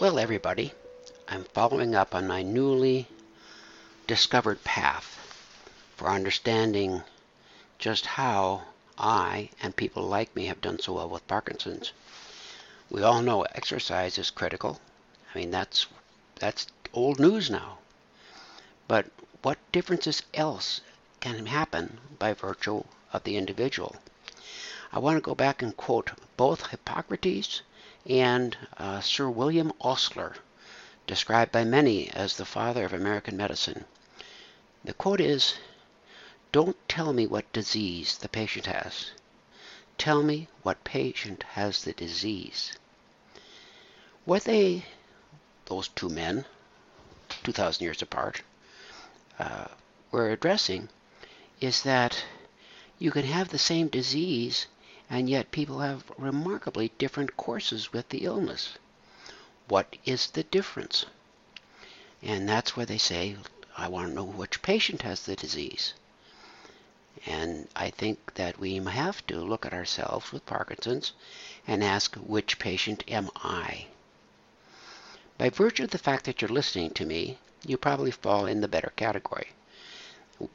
Well, everybody, I'm following up on my newly discovered path for understanding just how I and people like me have done so well with Parkinson's. We all know exercise is critical. I mean, that's that's old news now. But what differences else can happen by virtue of the individual? I want to go back and quote both Hippocrates and uh, Sir William Osler, described by many as the father of American medicine. The quote is Don't tell me what disease the patient has. Tell me what patient has the disease. What they, those two men, 2,000 years apart, uh, were addressing is that you can have the same disease and yet people have remarkably different courses with the illness. What is the difference? And that's where they say, I want to know which patient has the disease. And I think that we have to look at ourselves with Parkinson's and ask, which patient am I? By virtue of the fact that you're listening to me, you probably fall in the better category.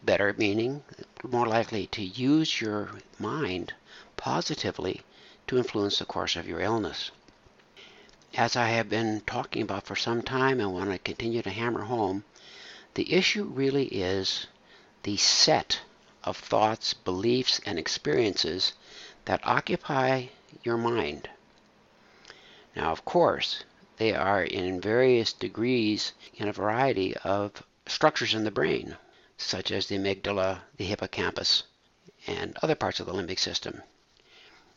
Better meaning more likely to use your mind positively to influence the course of your illness. As I have been talking about for some time and want to continue to hammer home, the issue really is the set of thoughts, beliefs, and experiences that occupy your mind. Now, of course, they are in various degrees in a variety of structures in the brain, such as the amygdala, the hippocampus, and other parts of the limbic system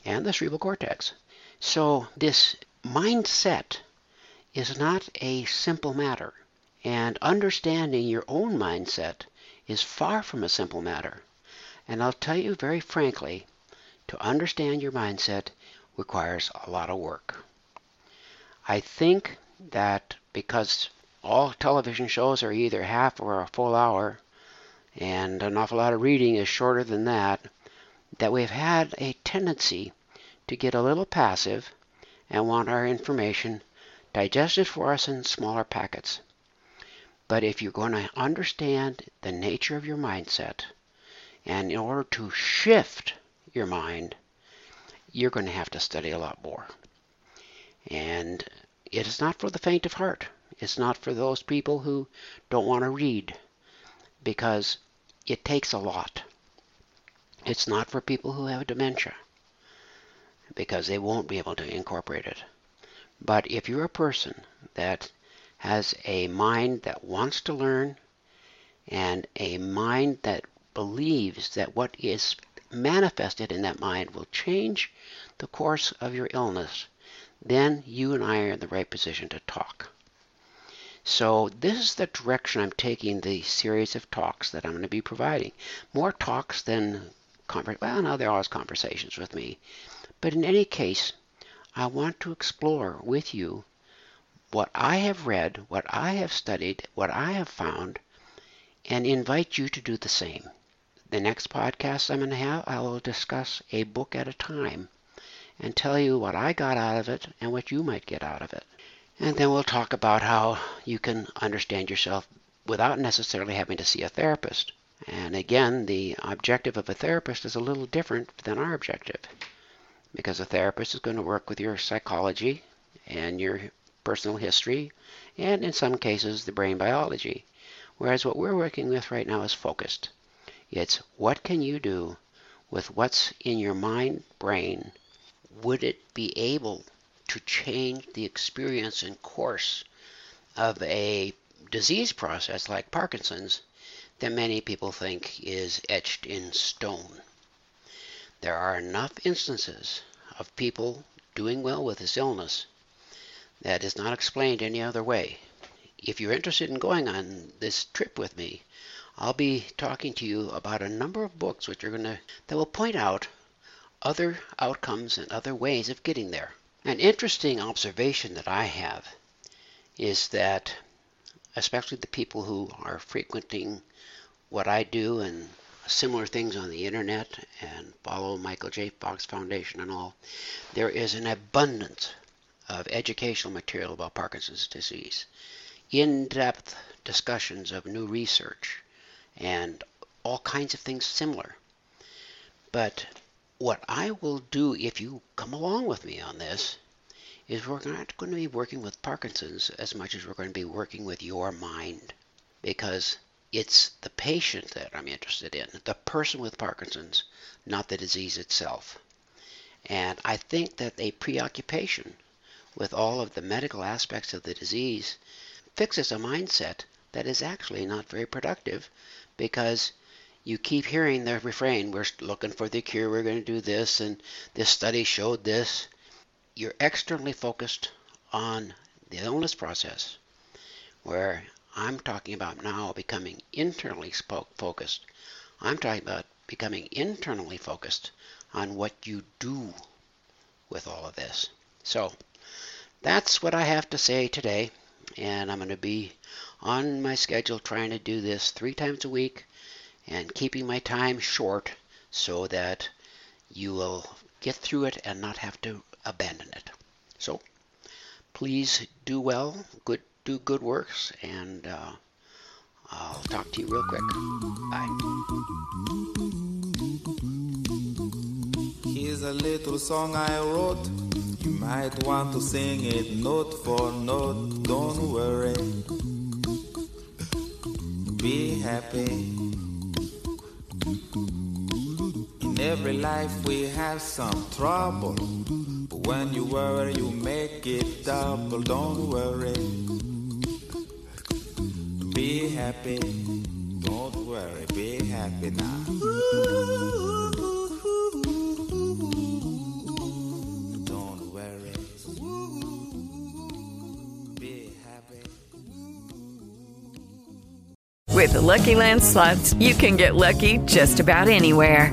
and the cerebral cortex. So this mindset is not a simple matter. And understanding your own mindset is far from a simple matter. And I'll tell you very frankly, to understand your mindset requires a lot of work. I think that because all television shows are either half or a full hour, and an awful lot of reading is shorter than that, that we've had a tendency to get a little passive and want our information digested for us in smaller packets. But if you're going to understand the nature of your mindset, and in order to shift your mind, you're going to have to study a lot more. And it is not for the faint of heart. It's not for those people who don't want to read because it takes a lot. It's not for people who have dementia because they won't be able to incorporate it. But if you're a person that has a mind that wants to learn and a mind that believes that what is manifested in that mind will change the course of your illness, then you and I are in the right position to talk. So this is the direction I'm taking the series of talks that I'm going to be providing. More talks than well, now there are conversations with me, but in any case, I want to explore with you what I have read, what I have studied, what I have found, and invite you to do the same. The next podcast I'm going to have, I will discuss a book at a time and tell you what I got out of it and what you might get out of it. And then we'll talk about how you can understand yourself without necessarily having to see a therapist. And again, the objective of a therapist is a little different than our objective because a therapist is going to work with your psychology and your personal history and in some cases the brain biology. Whereas what we're working with right now is focused. It's what can you do with what's in your mind brain? Would it be able to change the experience and course of a disease process like Parkinson's that many people think is etched in stone. There are enough instances of people doing well with this illness that is not explained any other way. If you're interested in going on this trip with me, I'll be talking to you about a number of books which are going to that will point out other outcomes and other ways of getting there. An interesting observation that I have is that especially the people who are frequenting what I do and similar things on the internet and follow Michael J. Fox Foundation and all, there is an abundance of educational material about Parkinson's disease, in depth discussions of new research, and all kinds of things similar. But what I will do if you come along with me on this is we're not going to be working with Parkinson's as much as we're going to be working with your mind because it's the patient that I'm interested in, the person with Parkinson's, not the disease itself. And I think that a preoccupation with all of the medical aspects of the disease fixes a mindset that is actually not very productive because you keep hearing the refrain we're looking for the cure, we're going to do this, and this study showed this. You're externally focused on the illness process, where I'm talking about now becoming internally focused. I'm talking about becoming internally focused on what you do with all of this. So that's what I have to say today, and I'm going to be on my schedule trying to do this three times a week and keeping my time short so that you will get through it and not have to abandon it. So please do well, good do good works, and uh, I'll talk to you real quick. Bye. Here's a little song I wrote. You might want to sing it note for note. Don't worry. Be happy. In every life we have some trouble. When you worry, you make it double. Don't worry. Be happy. Don't worry. Be happy now. Don't worry. Be happy. With the Lucky Land slots, you can get lucky just about anywhere.